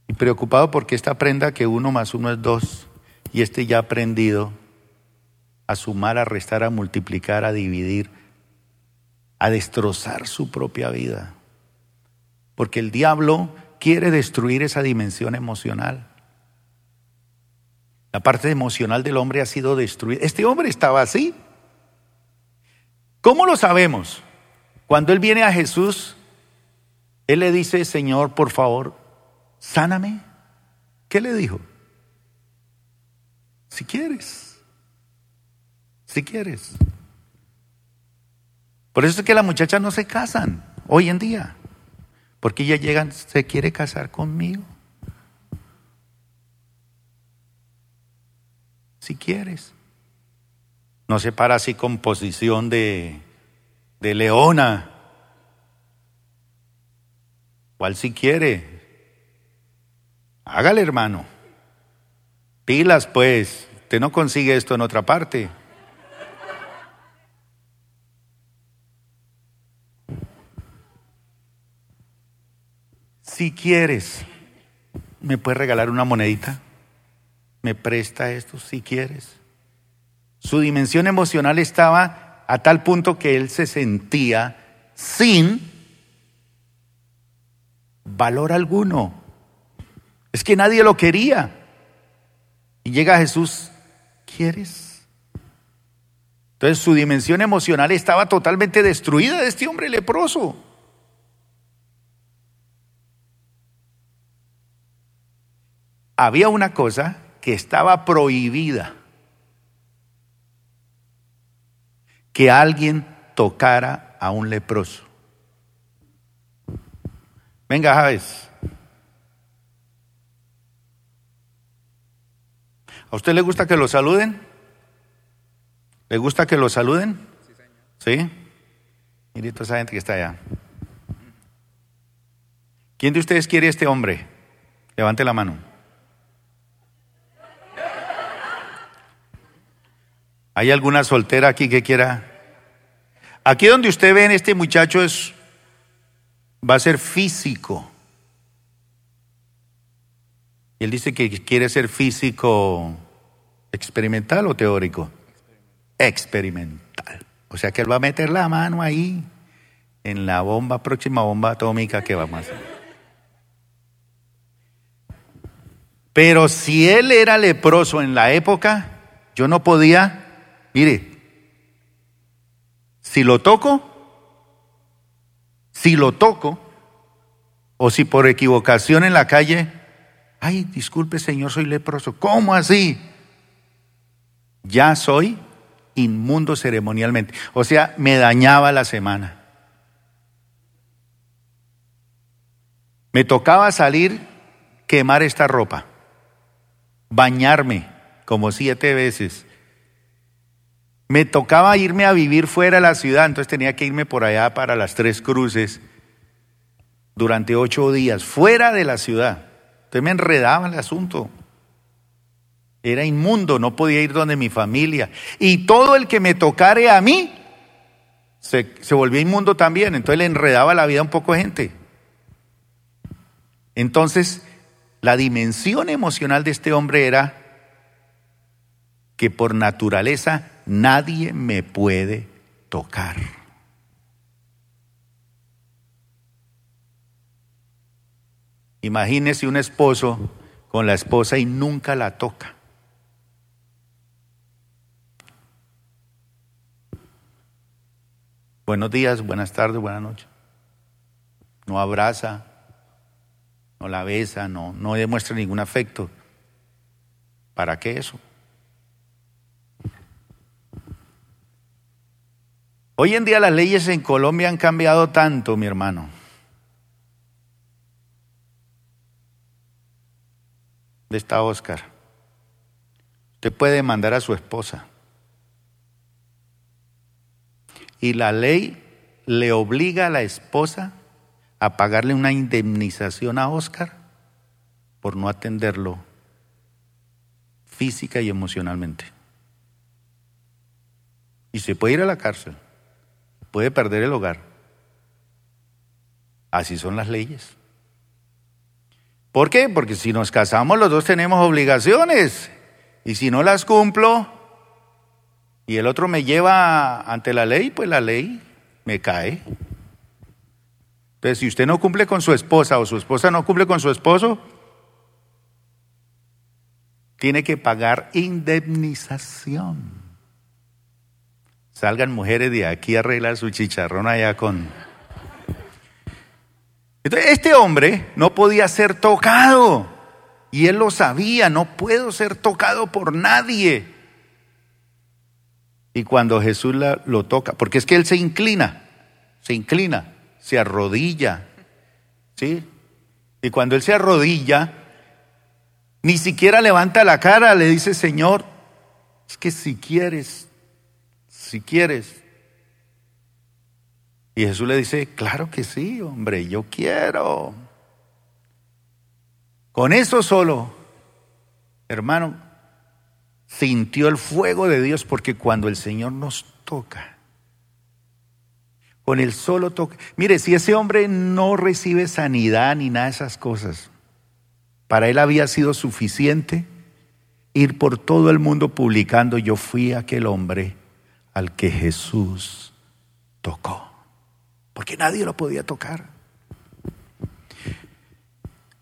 Y preocupado porque esta aprenda que uno más uno es dos, y este ya ha aprendido a sumar, a restar, a multiplicar, a dividir, a destrozar su propia vida. Porque el diablo quiere destruir esa dimensión emocional. La parte emocional del hombre ha sido destruida. Este hombre estaba así. ¿Cómo lo sabemos? Cuando él viene a Jesús, él le dice, Señor, por favor, sáname. ¿Qué le dijo? Si quieres, si quieres. Por eso es que las muchachas no se casan hoy en día, porque ellas llegan, se quiere casar conmigo. Si quieres. No se para así con posición de, de leona. ¿Cuál si quiere? Hágale, hermano. Pilas, pues. Usted no consigue esto en otra parte. Si quieres, me puedes regalar una monedita. Me presta esto si quieres. Su dimensión emocional estaba a tal punto que él se sentía sin valor alguno. Es que nadie lo quería. Y llega Jesús, ¿quieres? Entonces su dimensión emocional estaba totalmente destruida de este hombre leproso. Había una cosa que estaba prohibida, que alguien tocara a un leproso. Venga, Javes. ¿A usted le gusta que lo saluden? ¿Le gusta que lo saluden? Sí. Mire toda esa gente que está allá. ¿Quién de ustedes quiere este hombre? Levante la mano. ¿Hay alguna soltera aquí que quiera? Aquí donde usted ve en este muchacho es va a ser físico. Y él dice que quiere ser físico experimental o teórico. Experimental. O sea que él va a meter la mano ahí en la bomba, próxima bomba atómica que vamos a hacer. Pero si él era leproso en la época, yo no podía, mire, si lo toco, si lo toco, o si por equivocación en la calle Ay, disculpe Señor, soy leproso. ¿Cómo así? Ya soy inmundo ceremonialmente. O sea, me dañaba la semana. Me tocaba salir, quemar esta ropa, bañarme como siete veces. Me tocaba irme a vivir fuera de la ciudad, entonces tenía que irme por allá para las tres cruces durante ocho días, fuera de la ciudad. Usted me enredaba en el asunto. Era inmundo, no podía ir donde mi familia. Y todo el que me tocare a mí se, se volvía inmundo también. Entonces le enredaba la vida a un poco de gente. Entonces, la dimensión emocional de este hombre era que por naturaleza nadie me puede tocar. Imagínese un esposo con la esposa y nunca la toca. Buenos días, buenas tardes, buenas noches. No abraza, no la besa, no, no demuestra ningún afecto. ¿Para qué eso? Hoy en día las leyes en Colombia han cambiado tanto, mi hermano. de esta Oscar. Usted puede mandar a su esposa. Y la ley le obliga a la esposa a pagarle una indemnización a Oscar por no atenderlo física y emocionalmente. Y se puede ir a la cárcel, puede perder el hogar. Así son las leyes. ¿Por qué? Porque si nos casamos los dos tenemos obligaciones y si no las cumplo y el otro me lleva ante la ley, pues la ley me cae. Entonces, si usted no cumple con su esposa o su esposa no cumple con su esposo, tiene que pagar indemnización. Salgan mujeres de aquí a arreglar su chicharrón allá con este hombre no podía ser tocado. Y él lo sabía, no puedo ser tocado por nadie. Y cuando Jesús lo toca, porque es que él se inclina, se inclina, se arrodilla, ¿sí? Y cuando él se arrodilla, ni siquiera levanta la cara, le dice, Señor, es que si quieres, si quieres. Y Jesús le dice, claro que sí, hombre, yo quiero. Con eso solo, hermano, sintió el fuego de Dios porque cuando el Señor nos toca, con el solo toque, mire, si ese hombre no recibe sanidad ni nada de esas cosas, para él había sido suficiente ir por todo el mundo publicando, yo fui aquel hombre al que Jesús tocó, porque nadie lo podía tocar.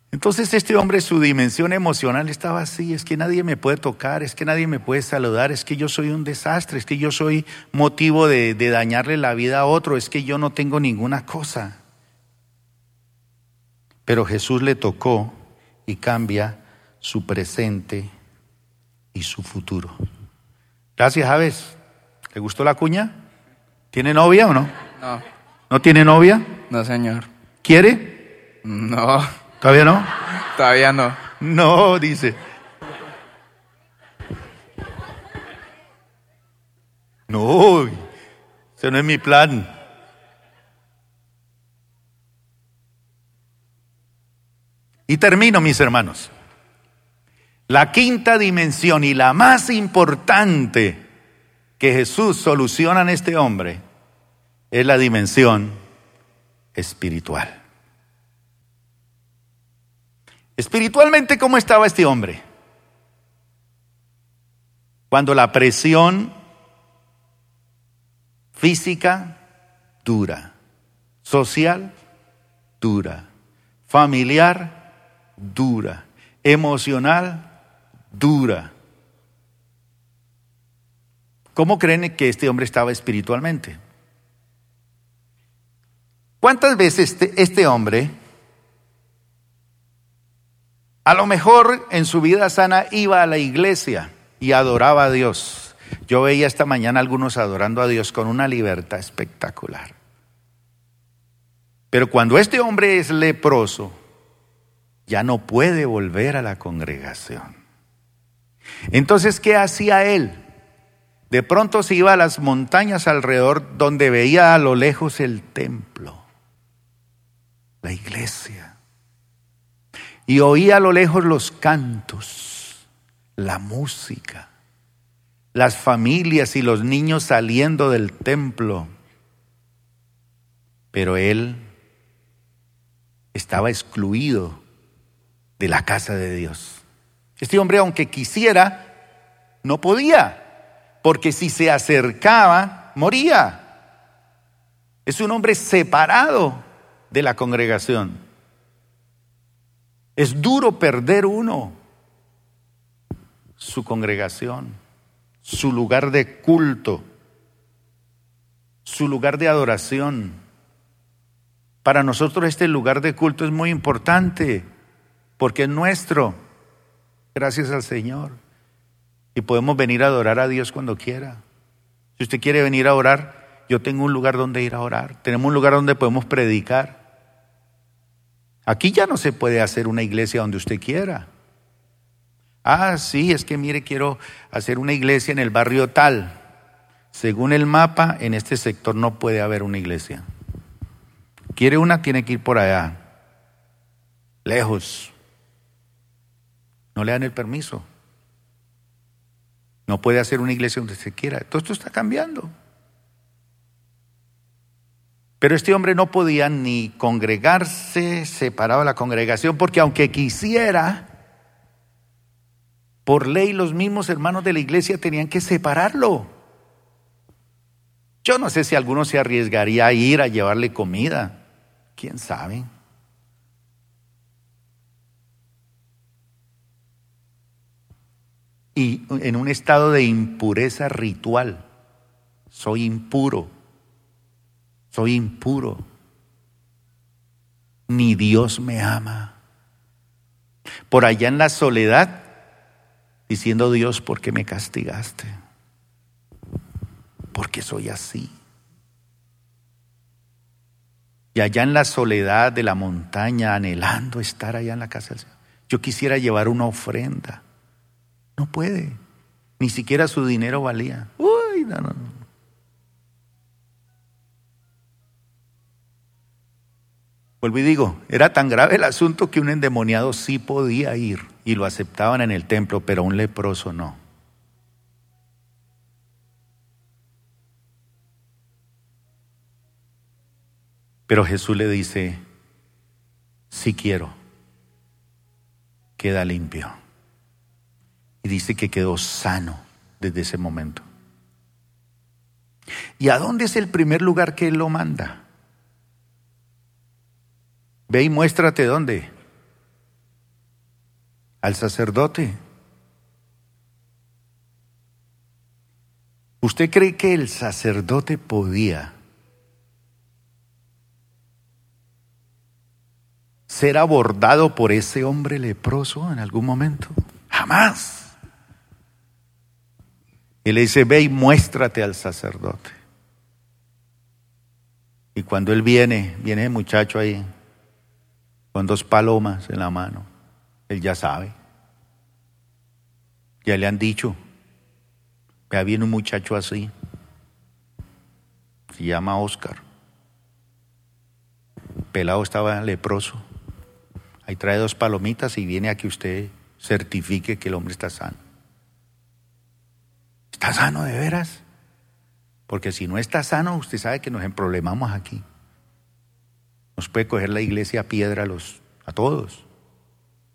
Entonces este hombre, su dimensión emocional estaba así, es que nadie me puede tocar, es que nadie me puede saludar, es que yo soy un desastre, es que yo soy motivo de, dañarle la vida a otro, es que yo no tengo ninguna cosa. Pero Jesús le tocó y cambia su presente y su futuro. Gracias, Javes. ¿Le gustó la cuña? ¿Tiene novia o no? No. ¿No tiene novia? No, señor. ¿Quiere? No. ¿Todavía no? Todavía no. No, dice. No, ese no es mi plan. Y termino, mis hermanos. La quinta dimensión y la más importante que Jesús soluciona en este hombre es la dimensión espiritual. Espiritualmente, ¿cómo estaba este hombre? Cuando la presión física dura, social dura, familiar dura, emocional dura. ¿Cómo creen que este hombre estaba espiritualmente? ¿Cuántas veces este, este hombre a lo mejor en su vida sana iba a la iglesia y adoraba a Dios. Yo veía esta mañana algunos adorando a Dios con una libertad espectacular. Pero cuando este hombre es leproso, ya no puede volver a la congregación. Entonces, ¿qué hacía él? De pronto se iba a las montañas alrededor donde veía a lo lejos el templo, la iglesia y oía a lo lejos los cantos, la música, las familias y los niños saliendo del templo. Pero él estaba excluido de la casa de Dios. Este hombre, aunque quisiera, no podía, porque si se acercaba, moría. Es un hombre separado de la congregación. Es duro perder uno su congregación, su lugar de culto, su lugar de adoración. Para nosotros este lugar de culto es muy importante porque es nuestro, gracias al Señor. Y podemos venir a adorar a Dios cuando quiera. Si usted quiere venir a orar, yo tengo un lugar donde ir a orar. Tenemos un lugar donde podemos predicar. Aquí ya no se puede hacer una iglesia donde usted quiera. Ah, sí, es que mire, quiero hacer una iglesia en el barrio tal. Según el mapa, en este sector no puede haber una iglesia. Quiere una, tiene que ir por allá, lejos. No le dan el permiso. No puede hacer una iglesia donde se quiera. Todo esto está cambiando. Pero este hombre no podía ni congregarse separado de la congregación porque aunque quisiera, por ley los mismos hermanos de la iglesia tenían que separarlo. Yo no sé si alguno se arriesgaría a ir a llevarle comida. ¿Quién sabe? Y en un estado de impureza ritual. Soy impuro soy impuro, ni Dios me ama. por allá en la soledad, diciendo Dios, ¿por qué me castigaste? Porque soy así. Y allá en la soledad de la montaña, anhelando estar allá en la casa del Señor. Yo quisiera llevar una ofrenda. No puede. Ni siquiera su dinero valía. Uy, no, no, no. Vuelvo y digo, era tan grave el asunto que un endemoniado sí podía ir y lo aceptaban en el templo, pero un leproso no. Pero Jesús le dice, sí quiero, queda limpio. Y dice que quedó sano desde ese momento. ¿Y a dónde es el primer lugar que Él lo manda? Ve y muéstrate dónde. Al sacerdote. ¿Usted cree que el sacerdote podía ser abordado por ese hombre leproso en algún momento? Jamás. Y le dice, ve y muéstrate al sacerdote. Y cuando él viene, viene el muchacho ahí, con dos palomas en la mano. Él ya sabe. Ya le han dicho, vea viene un muchacho así. Se llama Oscar. Pelado estaba leproso. Ahí trae dos palomitas y viene a que usted certifique que el hombre está sano. ¿Está sano de veras? Porque si no está sano, usted sabe que nos emproblemamos aquí. Nos puede coger la iglesia a piedra a, los, a todos.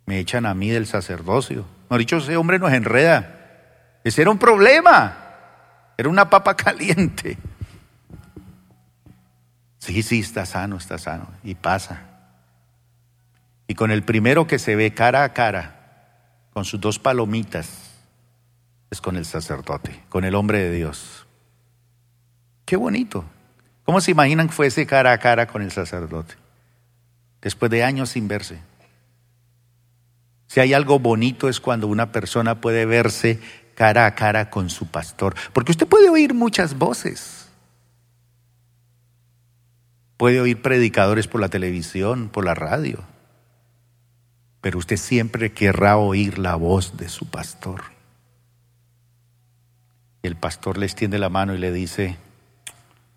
Me echan a mí del sacerdocio. No dicho, ese hombre nos enreda. Ese era un problema. Era una papa caliente. Sí, sí, está sano, está sano. Y pasa. Y con el primero que se ve cara a cara, con sus dos palomitas, es con el sacerdote, con el hombre de Dios. Qué bonito. ¿Cómo se imaginan que fuese cara a cara con el sacerdote? Después de años sin verse. Si hay algo bonito es cuando una persona puede verse cara a cara con su pastor. Porque usted puede oír muchas voces. Puede oír predicadores por la televisión, por la radio. Pero usted siempre querrá oír la voz de su pastor. El pastor le extiende la mano y le dice,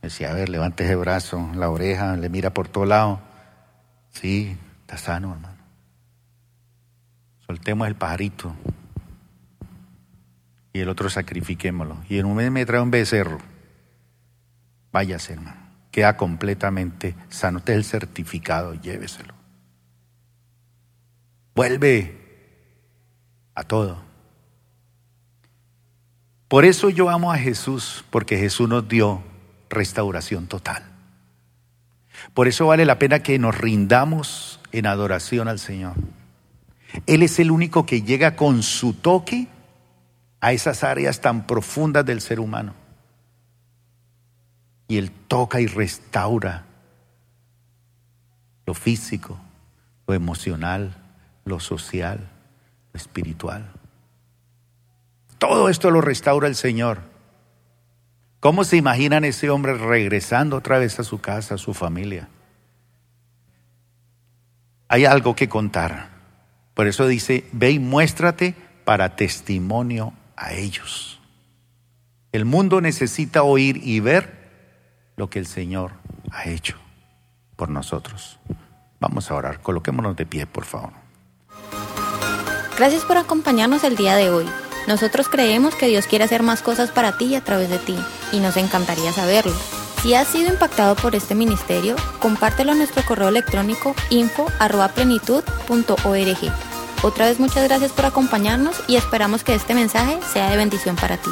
Decía, a ver, levante ese brazo, la oreja, le mira por todo lado. Sí, está sano, hermano. Soltemos el pajarito. Y el otro sacrifiquémoslo. Y en un mes me trae un becerro. Váyase, hermano. Queda completamente sano. Usted es el certificado, lléveselo. Vuelve a todo. Por eso yo amo a Jesús, porque Jesús nos dio restauración total. Por eso vale la pena que nos rindamos en adoración al Señor. Él es el único que llega con su toque a esas áreas tan profundas del ser humano. Y Él toca y restaura lo físico, lo emocional, lo social, lo espiritual. Todo esto lo restaura el Señor. ¿Cómo se imaginan ese hombre regresando otra vez a su casa, a su familia? Hay algo que contar. Por eso dice, ve y muéstrate para testimonio a ellos. El mundo necesita oír y ver lo que el Señor ha hecho por nosotros. Vamos a orar, coloquémonos de pie, por favor. Gracias por acompañarnos el día de hoy. Nosotros creemos que Dios quiere hacer más cosas para ti y a través de ti, y nos encantaría saberlo. Si has sido impactado por este ministerio, compártelo en nuestro correo electrónico info.plenitud.org. Otra vez muchas gracias por acompañarnos y esperamos que este mensaje sea de bendición para ti.